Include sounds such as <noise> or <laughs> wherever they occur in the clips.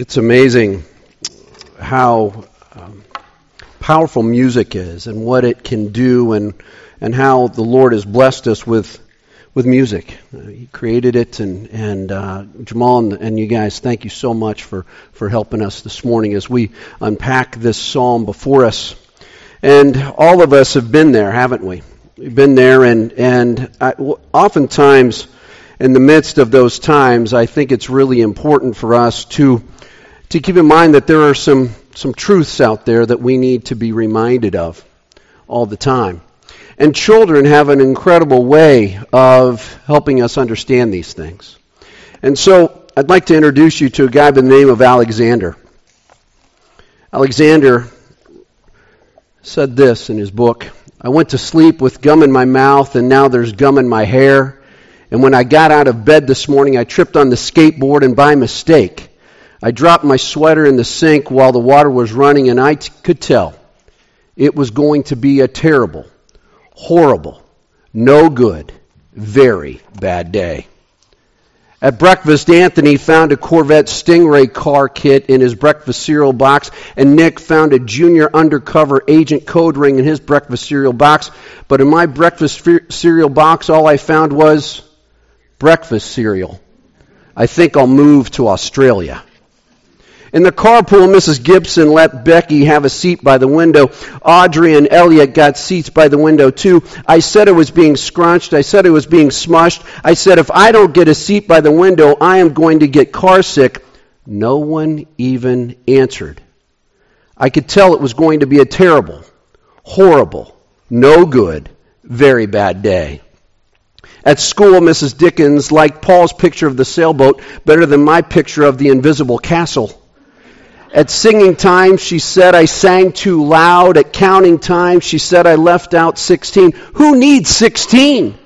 it's amazing how um, powerful music is and what it can do and and how the Lord has blessed us with with music. Uh, he created it and and uh, Jamal and, and, you guys, thank you so much for for helping us this morning as we unpack this psalm before us. And all of us have been there, haven't we? We've been there, and and I, oftentimes in the midst of those times, I think it's really important for us to to keep in mind that there are some, some truths out there that we need to be reminded of all the time. And children have an incredible way of helping us understand these things. And so I'd like to introduce you to a guy by the name of Alexander. Alexander said this in his book I went to sleep with gum in my mouth, and now there's gum in my hair. And when I got out of bed this morning, I tripped on the skateboard, and by mistake, I dropped my sweater in the sink while the water was running, and I t- could tell it was going to be a terrible, horrible, no good, very bad day. At breakfast, Anthony found a Corvette Stingray car kit in his breakfast cereal box, and Nick found a junior undercover agent code ring in his breakfast cereal box. But in my breakfast cereal box, all I found was breakfast cereal. I think I'll move to Australia. In the carpool, Mrs. Gibson let Becky have a seat by the window. Audrey and Elliot got seats by the window too. I said it was being scrunched. I said it was being smushed. I said if I don't get a seat by the window, I am going to get car sick. No one even answered. I could tell it was going to be a terrible, horrible, no good, very bad day. At school, Mrs. Dickens liked Paul's picture of the sailboat better than my picture of the invisible castle. At singing time, she said I sang too loud. At counting time, she said I left out 16. Who needs 16?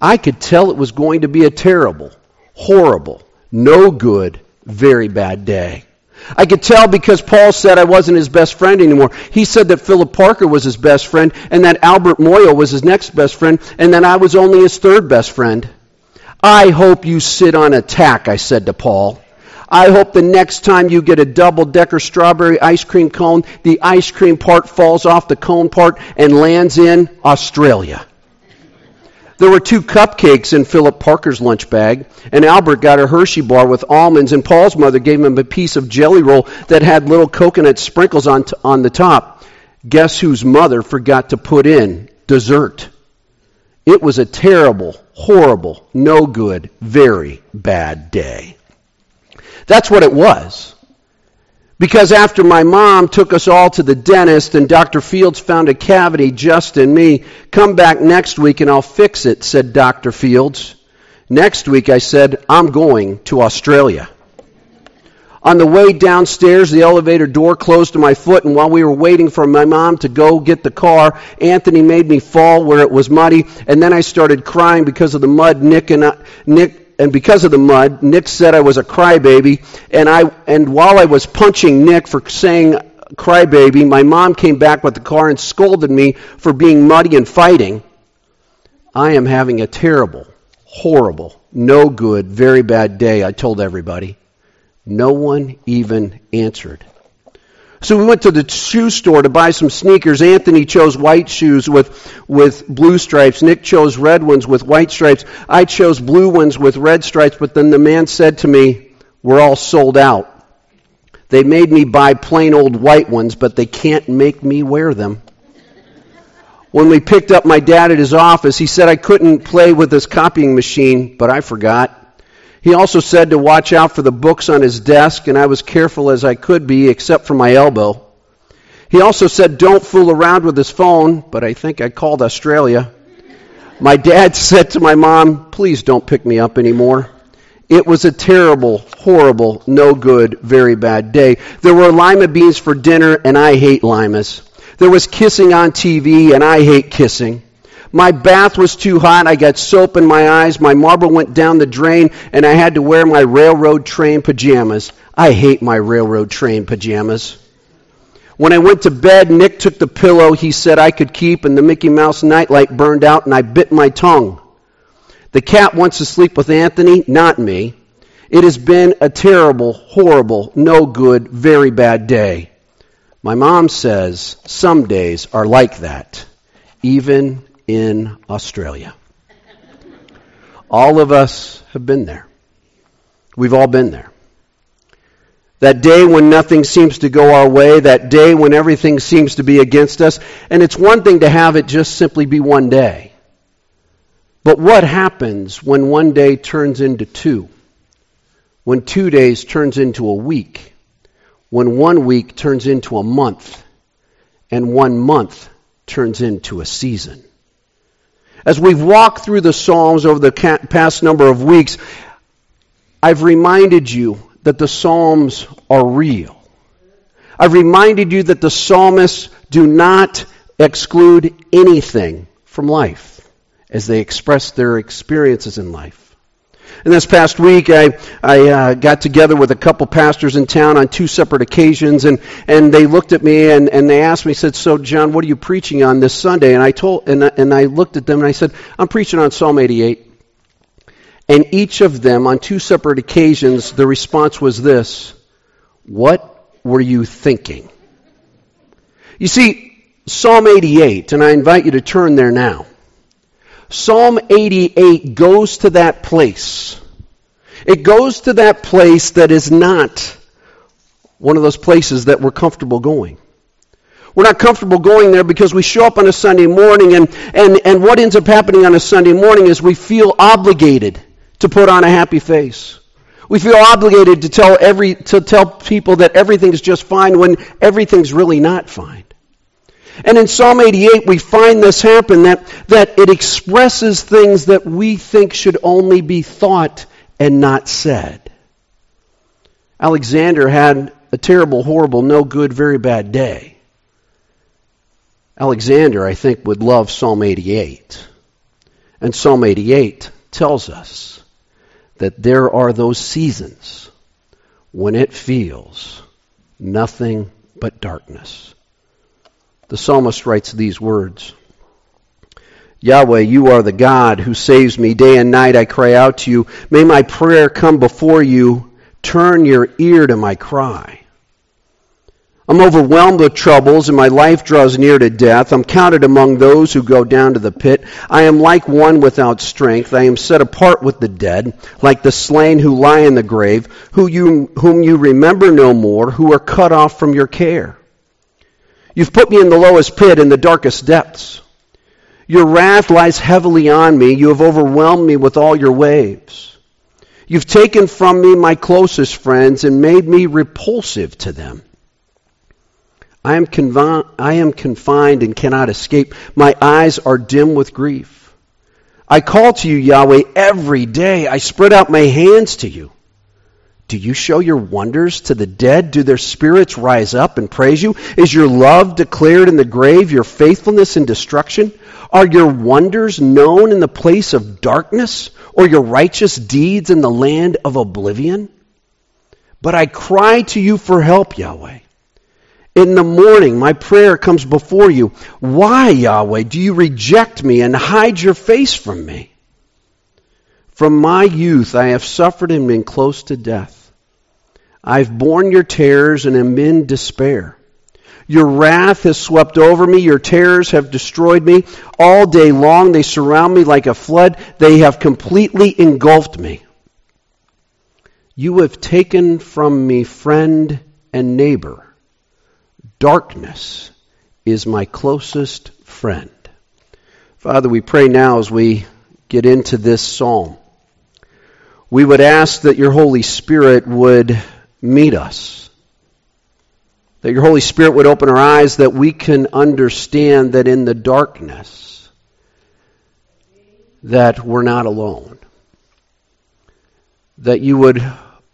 I could tell it was going to be a terrible, horrible, no good, very bad day. I could tell because Paul said I wasn't his best friend anymore. He said that Philip Parker was his best friend, and that Albert Moyle was his next best friend, and that I was only his third best friend. I hope you sit on attack, I said to Paul. I hope the next time you get a double decker strawberry ice cream cone, the ice cream part falls off the cone part and lands in Australia. There were two cupcakes in Philip Parker's lunch bag, and Albert got a Hershey bar with almonds, and Paul's mother gave him a piece of jelly roll that had little coconut sprinkles on, t- on the top. Guess whose mother forgot to put in dessert? It was a terrible, horrible, no good, very bad day. That's what it was. Because after my mom took us all to the dentist and Dr. Fields found a cavity just in me, come back next week and I'll fix it, said Dr. Fields. Next week I said, I'm going to Australia. On the way downstairs, the elevator door closed to my foot, and while we were waiting for my mom to go get the car, Anthony made me fall where it was muddy, and then I started crying because of the mud Nick and I, Nick and because of the mud, Nick said I was a crybaby. And I and while I was punching Nick for saying crybaby, my mom came back with the car and scolded me for being muddy and fighting. I am having a terrible, horrible, no good, very bad day, I told everybody. No one even answered. So we went to the shoe store to buy some sneakers. Anthony chose white shoes with, with blue stripes. Nick chose red ones with white stripes. I chose blue ones with red stripes, but then the man said to me, We're all sold out. They made me buy plain old white ones, but they can't make me wear them. When we picked up my dad at his office, he said I couldn't play with his copying machine, but I forgot. He also said to watch out for the books on his desk, and I was careful as I could be, except for my elbow. He also said, Don't fool around with his phone, but I think I called Australia. My dad <laughs> said to my mom, Please don't pick me up anymore. It was a terrible, horrible, no good, very bad day. There were lima beans for dinner, and I hate limas. There was kissing on TV, and I hate kissing. My bath was too hot. I got soap in my eyes. My marble went down the drain, and I had to wear my railroad train pajamas. I hate my railroad train pajamas. When I went to bed, Nick took the pillow he said I could keep, and the Mickey Mouse nightlight burned out, and I bit my tongue. The cat wants to sleep with Anthony, not me. It has been a terrible, horrible, no good, very bad day. My mom says some days are like that, even in Australia. All of us have been there. We've all been there. That day when nothing seems to go our way, that day when everything seems to be against us. And it's one thing to have it just simply be one day. But what happens when one day turns into two? When two days turns into a week? When one week turns into a month? And one month turns into a season? As we've walked through the Psalms over the past number of weeks, I've reminded you that the Psalms are real. I've reminded you that the psalmists do not exclude anything from life as they express their experiences in life. And this past week, I, I uh, got together with a couple pastors in town on two separate occasions, and, and they looked at me and, and they asked me, said, "So, John, what are you preaching on this Sunday?" And I told, and, and I looked at them and I said, "I'm preaching on Psalm 88." And each of them, on two separate occasions, the response was this What were you thinking? You see, Psalm 88, and I invite you to turn there now. Psalm 88 goes to that place. It goes to that place that is not one of those places that we're comfortable going. We're not comfortable going there because we show up on a Sunday morning and, and, and what ends up happening on a Sunday morning is we feel obligated to put on a happy face. We feel obligated to tell every to tell people that everything's just fine when everything's really not fine. And in Psalm 88 we find this happen that that it expresses things that we think should only be thought and not said. Alexander had a terrible, horrible, no good, very bad day. Alexander, I think, would love Psalm 88. And Psalm 88 tells us that there are those seasons when it feels nothing but darkness. The psalmist writes these words Yahweh, you are the God who saves me. Day and night I cry out to you. May my prayer come before you. Turn your ear to my cry. I'm overwhelmed with troubles, and my life draws near to death. I'm counted among those who go down to the pit. I am like one without strength. I am set apart with the dead, like the slain who lie in the grave, who you, whom you remember no more, who are cut off from your care. You've put me in the lowest pit, in the darkest depths. Your wrath lies heavily on me. You have overwhelmed me with all your waves. You've taken from me my closest friends and made me repulsive to them. I am, I am confined and cannot escape. My eyes are dim with grief. I call to you, Yahweh, every day. I spread out my hands to you. Do you show your wonders to the dead? Do their spirits rise up and praise you? Is your love declared in the grave, your faithfulness in destruction? Are your wonders known in the place of darkness, or your righteous deeds in the land of oblivion? But I cry to you for help, Yahweh. In the morning, my prayer comes before you. Why, Yahweh, do you reject me and hide your face from me? From my youth, I have suffered and been close to death. I've borne your terrors and am in despair. Your wrath has swept over me. Your terrors have destroyed me. All day long they surround me like a flood. They have completely engulfed me. You have taken from me friend and neighbor. Darkness is my closest friend. Father, we pray now as we get into this psalm, we would ask that your Holy Spirit would meet us. That your Holy Spirit would open our eyes that we can understand that in the darkness that we're not alone. That you would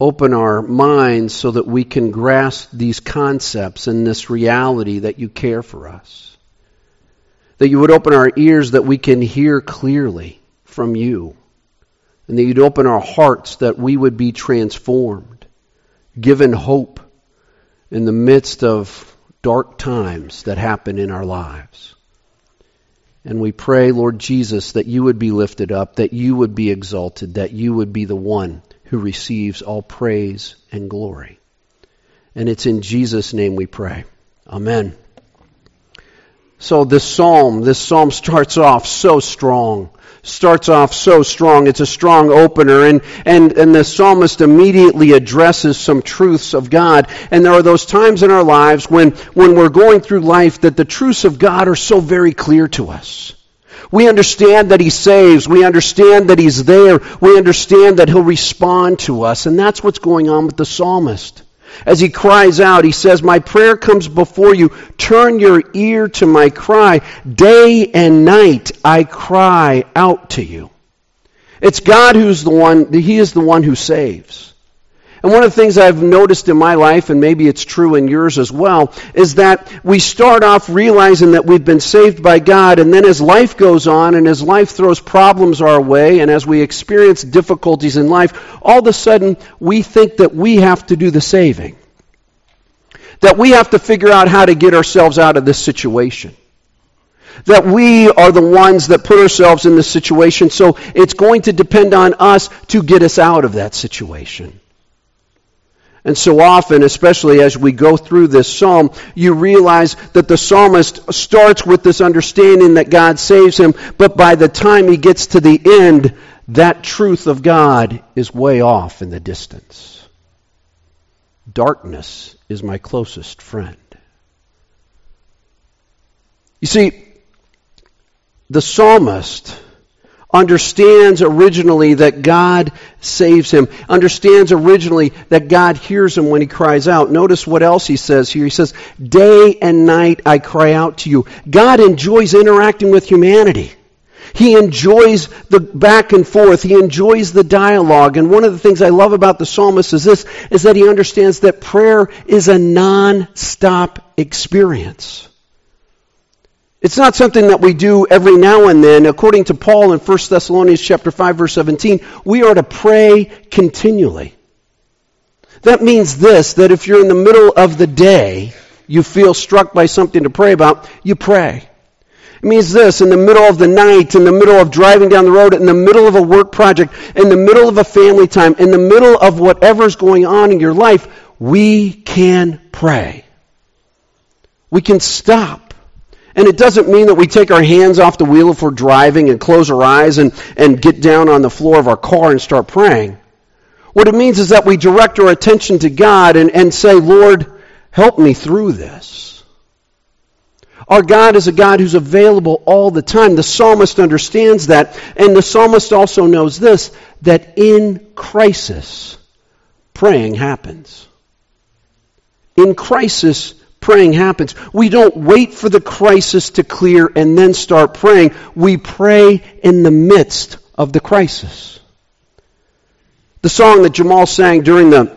open our minds so that we can grasp these concepts and this reality that you care for us. That you would open our ears that we can hear clearly from you. And that you'd open our hearts that we would be transformed, given hope in the midst of dark times that happen in our lives. And we pray, Lord Jesus, that you would be lifted up, that you would be exalted, that you would be the one who receives all praise and glory. And it's in Jesus' name we pray. Amen. So this psalm, this psalm starts off so strong. Starts off so strong. It's a strong opener and, and, and the psalmist immediately addresses some truths of God. And there are those times in our lives when, when we're going through life that the truths of God are so very clear to us. We understand that He saves. We understand that He's there. We understand that He'll respond to us. And that's what's going on with the psalmist. As he cries out, he says, My prayer comes before you. Turn your ear to my cry. Day and night I cry out to you. It's God who's the one, He is the one who saves. And one of the things I've noticed in my life, and maybe it's true in yours as well, is that we start off realizing that we've been saved by God, and then as life goes on, and as life throws problems our way, and as we experience difficulties in life, all of a sudden we think that we have to do the saving. That we have to figure out how to get ourselves out of this situation that we are the ones that put ourselves in this situation, so it's going to depend on us to get us out of that situation. And so often, especially as we go through this psalm, you realize that the psalmist starts with this understanding that God saves him, but by the time he gets to the end, that truth of God is way off in the distance. Darkness is my closest friend. You see, the psalmist understands originally that God saves him, understands originally that God hears him when he cries out. Notice what else he says here. He says, Day and night I cry out to you. God enjoys interacting with humanity. He enjoys the back and forth. He enjoys the dialogue. And one of the things I love about the psalmist is this, is that he understands that prayer is a non-stop experience. It's not something that we do every now and then. According to Paul in 1 Thessalonians chapter 5 verse 17, we are to pray continually. That means this, that if you're in the middle of the day, you feel struck by something to pray about, you pray. It means this, in the middle of the night, in the middle of driving down the road, in the middle of a work project, in the middle of a family time, in the middle of whatever's going on in your life, we can pray. We can stop and it doesn't mean that we take our hands off the wheel if we're driving and close our eyes and, and get down on the floor of our car and start praying. What it means is that we direct our attention to God and, and say, Lord, help me through this. Our God is a God who's available all the time. The psalmist understands that. And the psalmist also knows this that in crisis, praying happens. In crisis, praying happens. We don't wait for the crisis to clear and then start praying. We pray in the midst of the crisis. The song that Jamal sang during the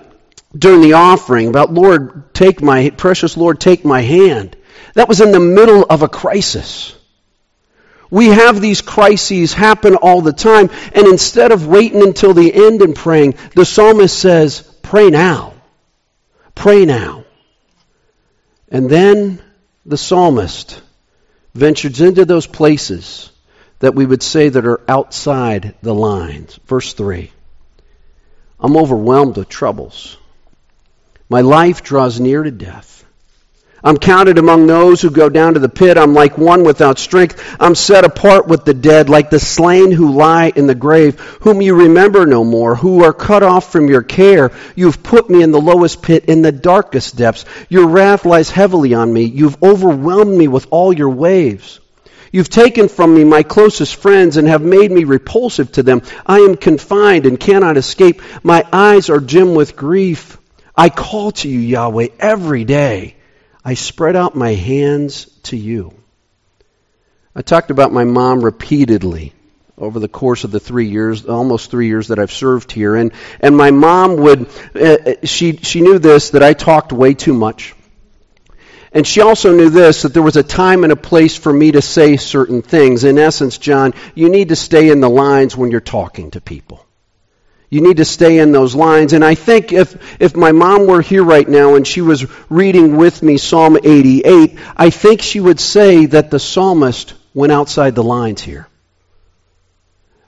during the offering about Lord take my precious Lord take my hand. That was in the middle of a crisis. We have these crises happen all the time and instead of waiting until the end and praying, the psalmist says, pray now. Pray now. And then the psalmist ventures into those places that we would say that are outside the lines. Verse 3 I'm overwhelmed with troubles. My life draws near to death. I'm counted among those who go down to the pit. I'm like one without strength. I'm set apart with the dead, like the slain who lie in the grave, whom you remember no more, who are cut off from your care. You've put me in the lowest pit, in the darkest depths. Your wrath lies heavily on me. You've overwhelmed me with all your waves. You've taken from me my closest friends and have made me repulsive to them. I am confined and cannot escape. My eyes are dim with grief. I call to you, Yahweh, every day. I spread out my hands to you. I talked about my mom repeatedly over the course of the three years, almost three years that I've served here, and and my mom would, uh, she she knew this that I talked way too much, and she also knew this that there was a time and a place for me to say certain things. In essence, John, you need to stay in the lines when you're talking to people. You need to stay in those lines. And I think if, if my mom were here right now and she was reading with me Psalm 88, I think she would say that the psalmist went outside the lines here.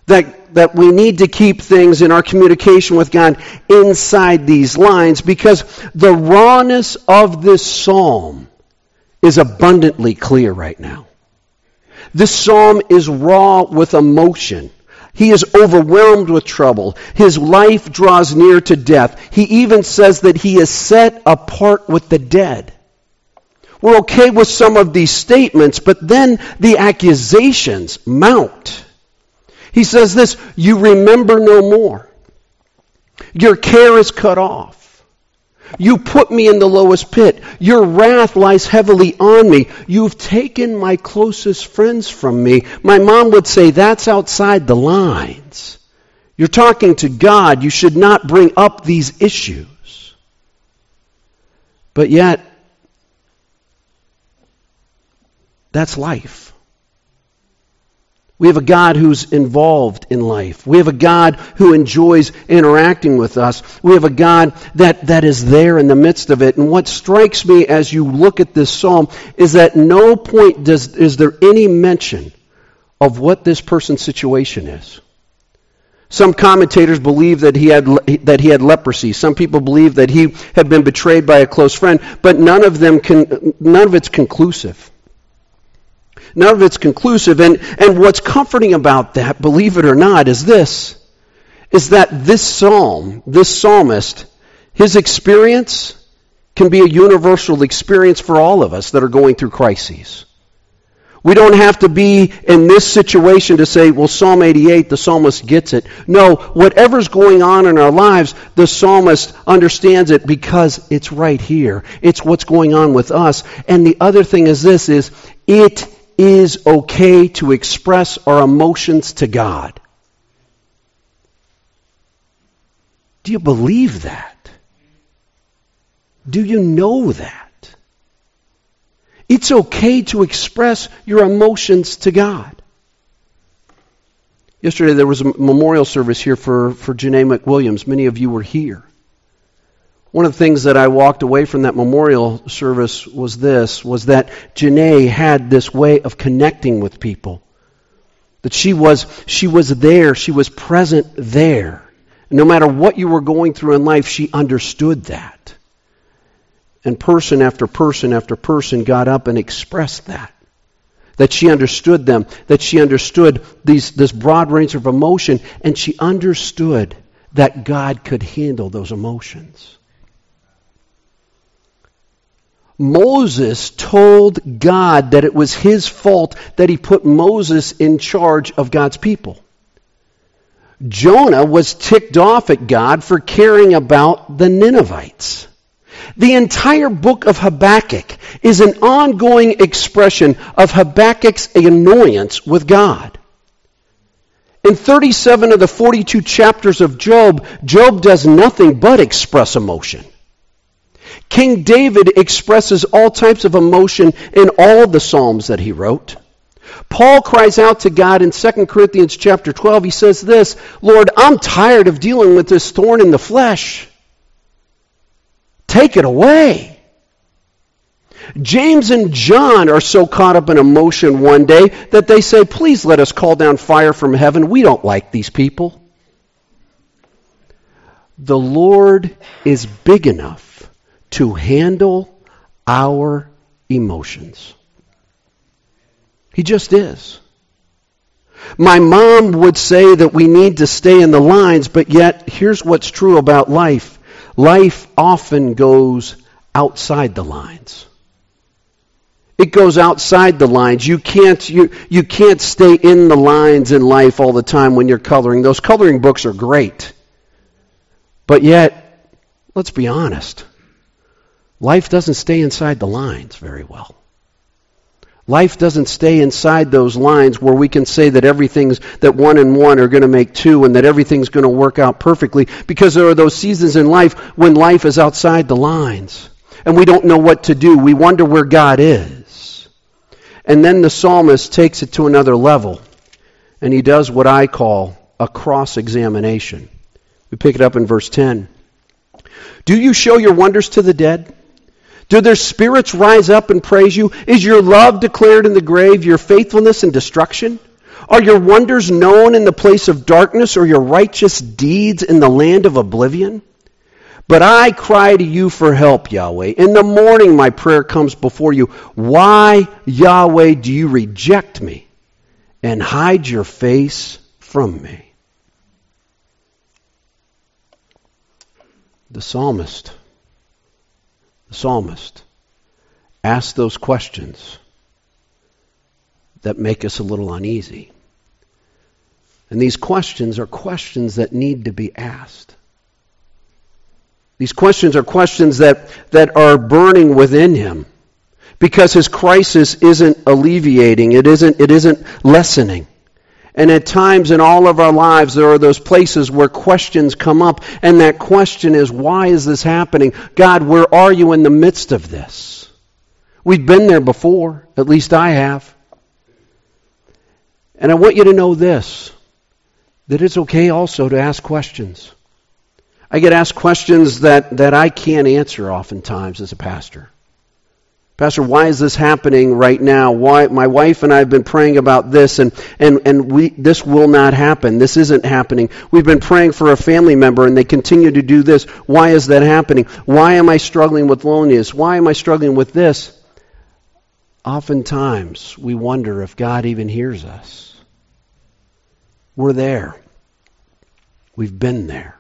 that, that we need to keep things in our communication with God inside these lines because the rawness of this psalm is abundantly clear right now. This psalm is raw with emotion. He is overwhelmed with trouble. His life draws near to death. He even says that he is set apart with the dead. We're okay with some of these statements, but then the accusations mount. He says this, you remember no more. Your care is cut off. You put me in the lowest pit. Your wrath lies heavily on me. You've taken my closest friends from me. My mom would say, that's outside the lines. You're talking to God. You should not bring up these issues. But yet, that's life. We have a God who's involved in life. We have a God who enjoys interacting with us. We have a God that, that is there in the midst of it. And what strikes me as you look at this psalm is that no point does, is there any mention of what this person's situation is. Some commentators believe that he had that he had leprosy. Some people believe that he had been betrayed by a close friend, but none of them can, none of it's conclusive. None of it's conclusive. And, and what's comforting about that, believe it or not, is this, is that this psalm, this psalmist, his experience can be a universal experience for all of us that are going through crises. We don't have to be in this situation to say, well, Psalm 88, the psalmist gets it. No, whatever's going on in our lives, the psalmist understands it because it's right here. It's what's going on with us. And the other thing is this, is it is okay to express our emotions to God. Do you believe that? Do you know that? It's okay to express your emotions to God. Yesterday there was a memorial service here for, for Janae McWilliams. Many of you were here. One of the things that I walked away from that memorial service was this, was that Janae had this way of connecting with people. That she was, she was there, she was present there. no matter what you were going through in life, she understood that. And person after person after person got up and expressed that. That she understood them, that she understood these, this broad range of emotion, and she understood that God could handle those emotions. Moses told God that it was his fault that he put Moses in charge of God's people. Jonah was ticked off at God for caring about the Ninevites. The entire book of Habakkuk is an ongoing expression of Habakkuk's annoyance with God. In 37 of the 42 chapters of Job, Job does nothing but express emotion. King David expresses all types of emotion in all the Psalms that he wrote. Paul cries out to God in 2 Corinthians chapter 12. He says this, Lord, I'm tired of dealing with this thorn in the flesh. Take it away. James and John are so caught up in emotion one day that they say, Please let us call down fire from heaven. We don't like these people. The Lord is big enough to handle our emotions. He just is. My mom would say that we need to stay in the lines, but yet here's what's true about life. Life often goes outside the lines. It goes outside the lines. You can't, you, you can't stay in the lines in life all the time when you're coloring. Those coloring books are great. But yet, let's be honest. Life doesn't stay inside the lines very well. Life doesn't stay inside those lines where we can say that everything's, that one and one are going to make two and that everything's going to work out perfectly because there are those seasons in life when life is outside the lines and we don't know what to do. We wonder where God is. And then the psalmist takes it to another level and he does what I call a cross examination. We pick it up in verse 10. Do you show your wonders to the dead? Do their spirits rise up and praise you? Is your love declared in the grave, your faithfulness in destruction? Are your wonders known in the place of darkness or your righteous deeds in the land of oblivion? But I cry to you for help, Yahweh. In the morning my prayer comes before you. Why, Yahweh, do you reject me and hide your face from me? The psalmist, psalmist asks those questions that make us a little uneasy. And these questions are questions that need to be asked. These questions are questions that, that are burning within him because his crisis isn't alleviating, it isn't, it isn't lessening. And at times in all of our lives, there are those places where questions come up, and that question is, why is this happening? God, where are you in the midst of this? We've been there before, at least I have. And I want you to know this that it's okay also to ask questions. I get asked questions that, that I can't answer oftentimes as a pastor. Pastor, why is this happening right now? Why my wife and I have been praying about this and, and, and we this will not happen. This isn't happening. We've been praying for a family member and they continue to do this. Why is that happening? Why am I struggling with loneliness? Why am I struggling with this? Oftentimes we wonder if God even hears us. We're there. We've been there.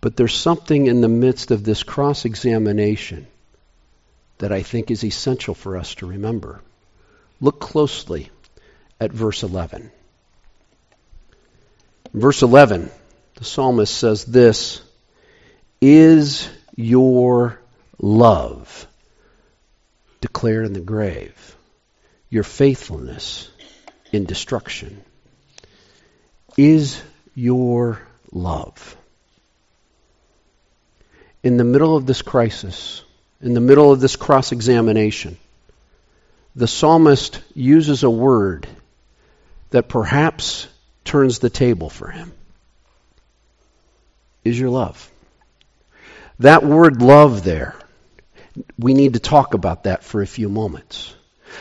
But there's something in the midst of this cross examination that I think is essential for us to remember. Look closely at verse 11. verse 11, the psalmist says this Is your love declared in the grave, your faithfulness in destruction? Is your love? in the middle of this crisis, in the middle of this cross examination, the psalmist uses a word that perhaps turns the table for him. Is your love. That word love there, we need to talk about that for a few moments.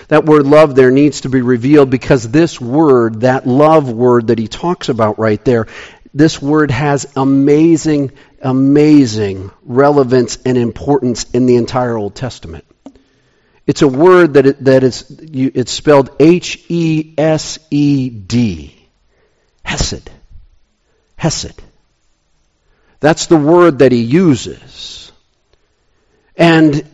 That word love there needs to be revealed because this word, that love word that he talks about right there, this word has amazing, amazing relevance and importance in the entire Old Testament. It's a word that, it, that is, you, it's spelled H E S E D. Hesed. Hesed. That's the word that he uses. And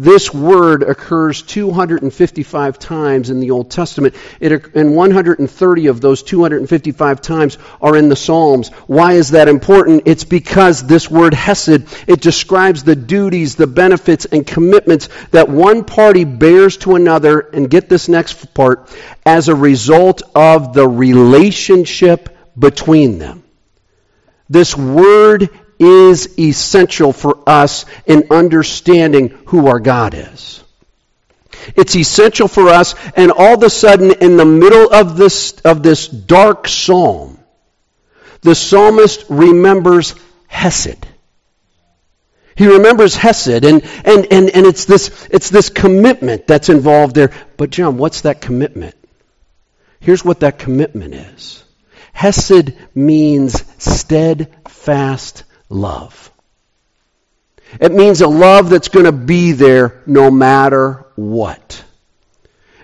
this word occurs 255 times in the Old Testament, it, and 130 of those 255 times are in the Psalms. Why is that important? It's because this word hesed, it describes the duties, the benefits, and commitments that one party bears to another, and get this next part, as a result of the relationship between them. This word is essential for us in understanding who our God is. It's essential for us, and all of a sudden, in the middle of this, of this dark psalm, the psalmist remembers Hesed. He remembers Hesed, and, and, and, and it's, this, it's this commitment that's involved there. But, John, what's that commitment? Here's what that commitment is Hesed means steadfast love. It means a love that's going to be there no matter what.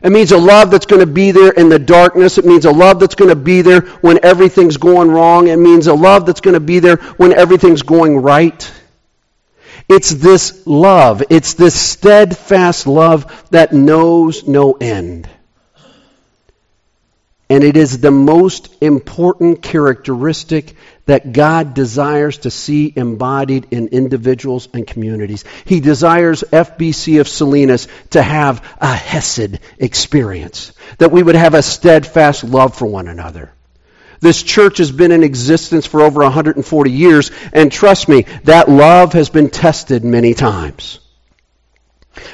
It means a love that's going to be there in the darkness. It means a love that's going to be there when everything's going wrong. It means a love that's going to be there when everything's going right. It's this love. It's this steadfast love that knows no end. And it is the most important characteristic that God desires to see embodied in individuals and communities. He desires FBC of Salinas to have a Hesed experience, that we would have a steadfast love for one another. This church has been in existence for over 140 years, and trust me, that love has been tested many times.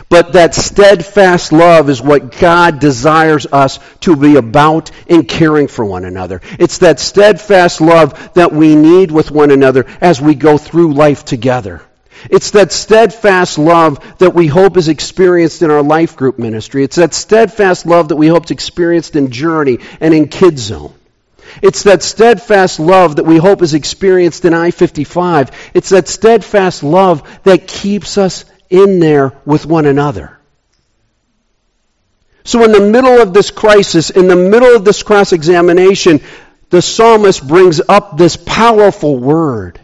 But that steadfast love is what God desires us to be about in caring for one another. It's that steadfast love that we need with one another as we go through life together. It's that steadfast love that we hope is experienced in our life group ministry. It's that steadfast love that we hope is experienced in Journey and in Kids Zone. It's that steadfast love that we hope is experienced in I 55. It's that steadfast love that keeps us in there with one another. So, in the middle of this crisis, in the middle of this cross examination, the psalmist brings up this powerful word.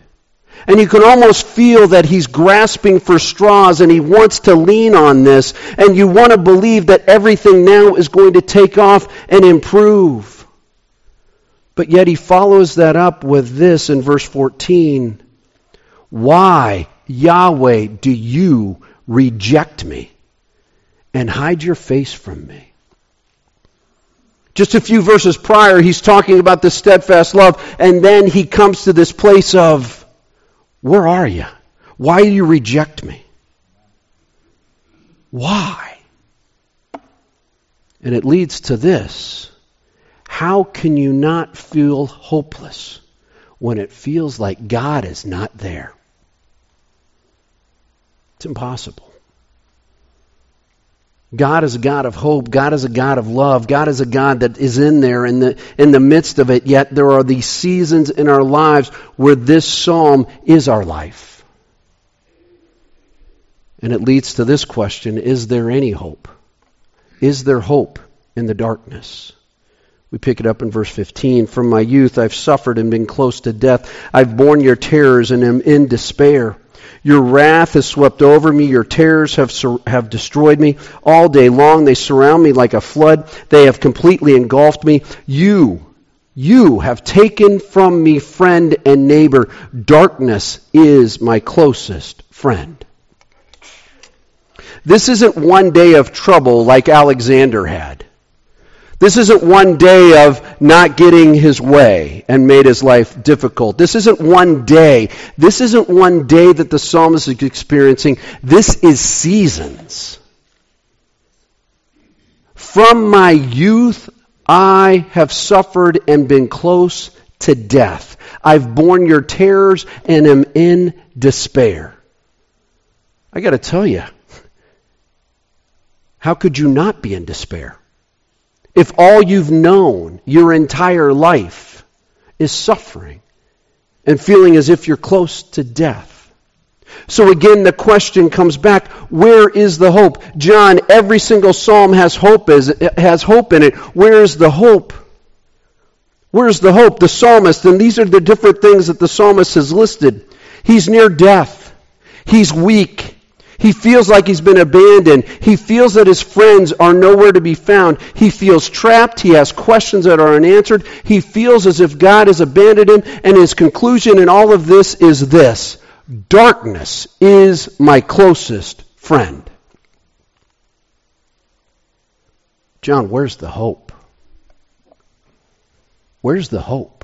And you can almost feel that he's grasping for straws and he wants to lean on this. And you want to believe that everything now is going to take off and improve. But yet he follows that up with this in verse 14 Why, Yahweh, do you reject me and hide your face from me? Just a few verses prior, he's talking about the steadfast love, and then he comes to this place of, Where are you? Why do you reject me? Why? And it leads to this. How can you not feel hopeless when it feels like God is not there? It's impossible. God is a God of hope. God is a God of love. God is a God that is in there in the, in the midst of it. Yet there are these seasons in our lives where this psalm is our life. And it leads to this question Is there any hope? Is there hope in the darkness? We pick it up in verse 15. From my youth I've suffered and been close to death. I've borne your terrors and am in despair. Your wrath has swept over me. Your terrors have, sur- have destroyed me. All day long they surround me like a flood. They have completely engulfed me. You, you have taken from me friend and neighbor. Darkness is my closest friend. This isn't one day of trouble like Alexander had. This isn't one day of not getting his way and made his life difficult. This isn't one day. This isn't one day that the psalmist is experiencing. This is seasons. From my youth, I have suffered and been close to death. I've borne your terrors and am in despair. I got to tell you, how could you not be in despair? If all you've known your entire life is suffering and feeling as if you're close to death. So again, the question comes back, where is the hope? John, every single psalm has hope, is, has hope in it. Where is the hope? Where's the hope? The psalmist, and these are the different things that the psalmist has listed. He's near death. He's weak. He feels like he's been abandoned. He feels that his friends are nowhere to be found. He feels trapped. He has questions that are unanswered. He feels as if God has abandoned him. And his conclusion in all of this is this Darkness is my closest friend. John, where's the hope? Where's the hope?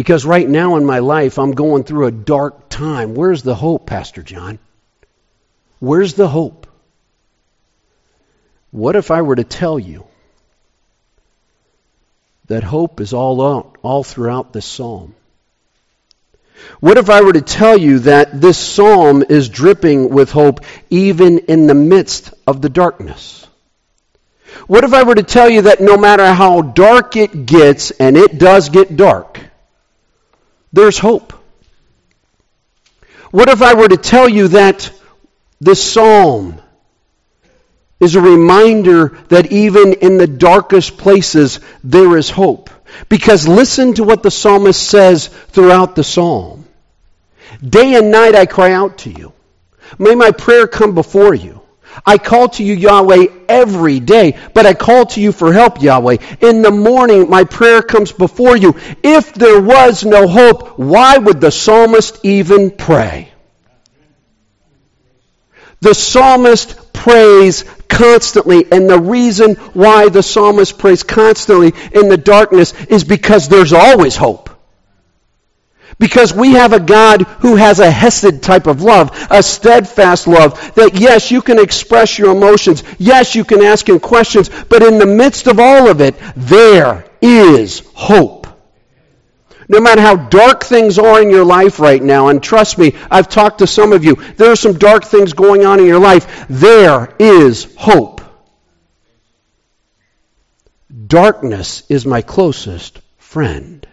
Because right now in my life, I'm going through a dark time. Where's the hope, Pastor John? Where's the hope? What if I were to tell you that hope is all out, all throughout this psalm? What if I were to tell you that this psalm is dripping with hope even in the midst of the darkness? What if I were to tell you that no matter how dark it gets, and it does get dark, there's hope? What if I were to tell you that this psalm is a reminder that even in the darkest places there is hope? Because listen to what the psalmist says throughout the psalm. Day and night I cry out to you. May my prayer come before you. I call to you, Yahweh, every day, but I call to you for help, Yahweh. In the morning, my prayer comes before you. If there was no hope, why would the psalmist even pray? The psalmist prays constantly, and the reason why the psalmist prays constantly in the darkness is because there's always hope. Because we have a God who has a Hesed type of love, a steadfast love, that yes, you can express your emotions, yes, you can ask him questions, but in the midst of all of it, there is hope. No matter how dark things are in your life right now, and trust me, I've talked to some of you, there are some dark things going on in your life. There is hope. Darkness is my closest friend.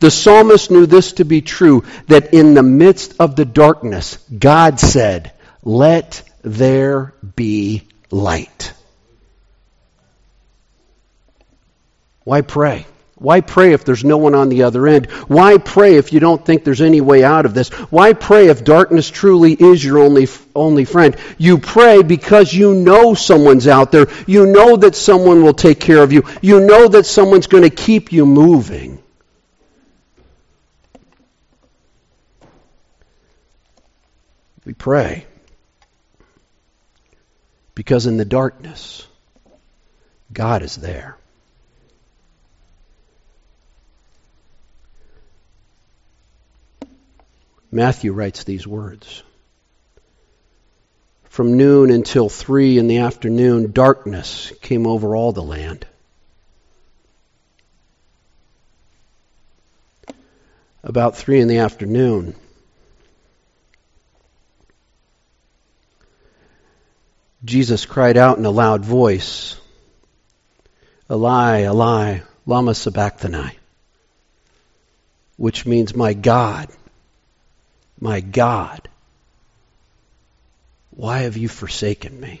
The psalmist knew this to be true that in the midst of the darkness, God said, Let there be light. Why pray? Why pray if there's no one on the other end? Why pray if you don't think there's any way out of this? Why pray if darkness truly is your only, only friend? You pray because you know someone's out there. You know that someone will take care of you. You know that someone's going to keep you moving. We pray because in the darkness, God is there. Matthew writes these words. From noon until three in the afternoon, darkness came over all the land. About three in the afternoon, Jesus cried out in a loud voice, Eli, Eli, lama sabachthani, which means, My God, my God, why have you forsaken me?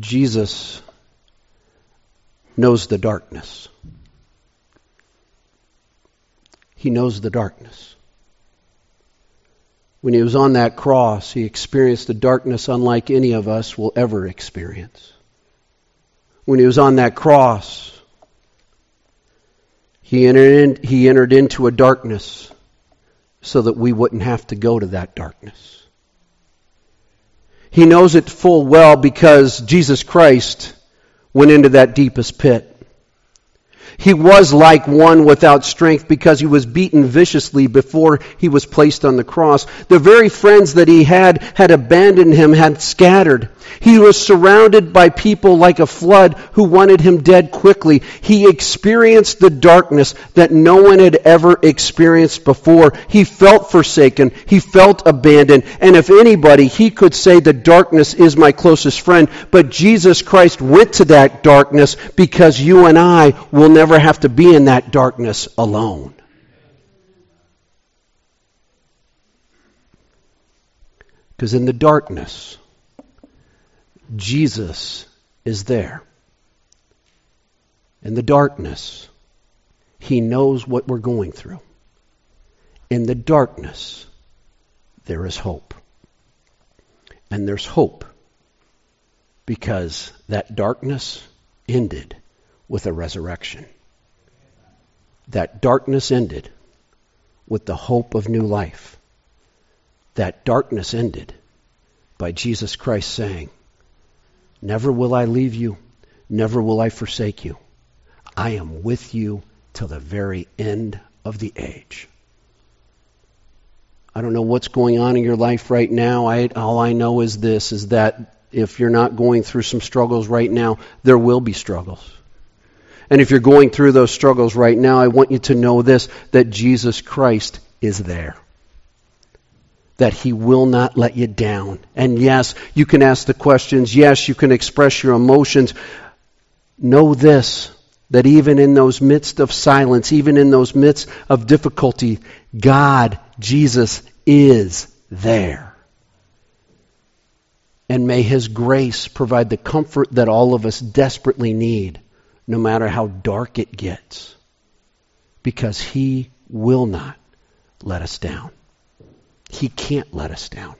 Jesus knows the darkness. He knows the darkness. When he was on that cross, he experienced a darkness unlike any of us will ever experience. When he was on that cross, he entered, in, he entered into a darkness so that we wouldn't have to go to that darkness. He knows it full well because Jesus Christ went into that deepest pit. He was like one without strength because he was beaten viciously before he was placed on the cross. The very friends that he had had abandoned him, had scattered. He was surrounded by people like a flood who wanted him dead quickly. He experienced the darkness that no one had ever experienced before. He felt forsaken. He felt abandoned. And if anybody, he could say the darkness is my closest friend. But Jesus Christ went to that darkness because you and I will never have to be in that darkness alone. Because in the darkness, Jesus is there. In the darkness, He knows what we're going through. In the darkness, there is hope. And there's hope because that darkness ended with a resurrection. That darkness ended with the hope of new life. That darkness ended by Jesus Christ saying, Never will I leave you, never will I forsake you. I am with you till the very end of the age. I don't know what's going on in your life right now. I, all I know is this is that if you're not going through some struggles right now, there will be struggles. And if you're going through those struggles right now, I want you to know this that Jesus Christ is there that He will not let you down. And yes, you can ask the questions. Yes, you can express your emotions. Know this, that even in those midst of silence, even in those midst of difficulty, God, Jesus, is there. And may His grace provide the comfort that all of us desperately need, no matter how dark it gets, because He will not let us down. He can't let us down.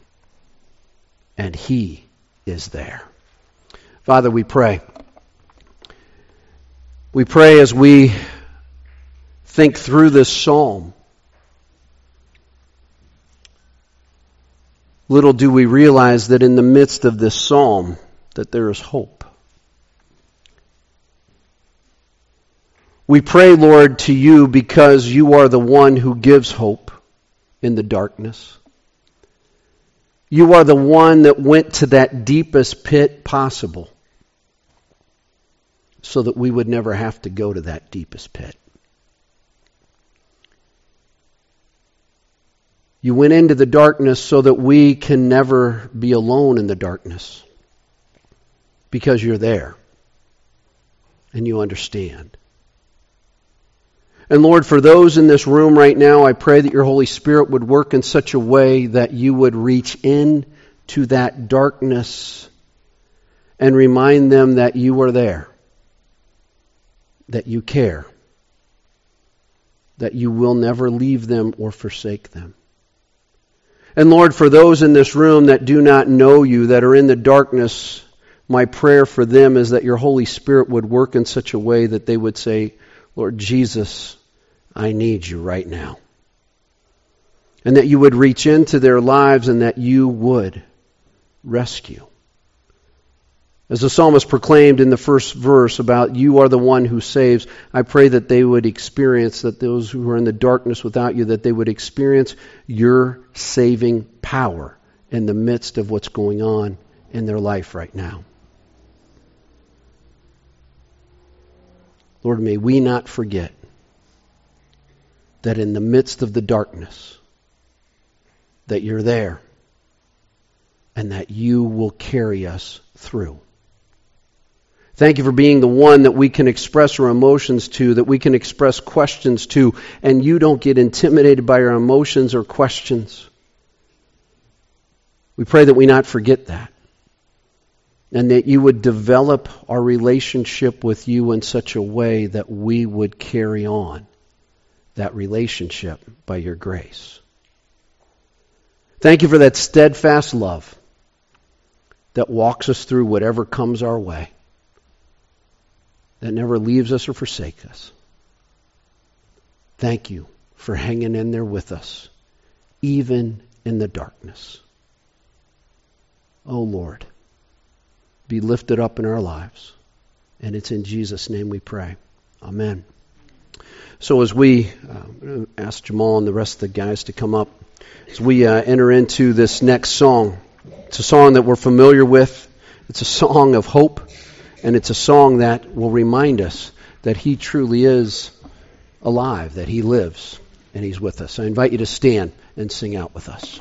And He is there. Father, we pray. We pray as we think through this psalm, little do we realize that in the midst of this psalm that there is hope. We pray, Lord, to you because you are the one who gives hope in the darkness. You are the one that went to that deepest pit possible so that we would never have to go to that deepest pit. You went into the darkness so that we can never be alone in the darkness because you're there and you understand. And Lord, for those in this room right now, I pray that your Holy Spirit would work in such a way that you would reach in to that darkness and remind them that you are there, that you care, that you will never leave them or forsake them. And Lord, for those in this room that do not know you, that are in the darkness, my prayer for them is that your Holy Spirit would work in such a way that they would say, Lord Jesus, I need you right now. And that you would reach into their lives and that you would rescue. As the psalmist proclaimed in the first verse about you are the one who saves, I pray that they would experience, that those who are in the darkness without you, that they would experience your saving power in the midst of what's going on in their life right now. Lord, may we not forget that in the midst of the darkness, that you're there and that you will carry us through. Thank you for being the one that we can express our emotions to, that we can express questions to, and you don't get intimidated by our emotions or questions. We pray that we not forget that. And that you would develop our relationship with you in such a way that we would carry on that relationship by your grace. Thank you for that steadfast love that walks us through whatever comes our way that never leaves us or forsakes us. Thank you for hanging in there with us, even in the darkness. Oh Lord, be lifted up in our lives. And it's in Jesus' name we pray. Amen. So as we uh, ask Jamal and the rest of the guys to come up, as we uh, enter into this next song, it's a song that we're familiar with. It's a song of hope. And it's a song that will remind us that He truly is alive, that He lives, and He's with us. I invite you to stand and sing out with us.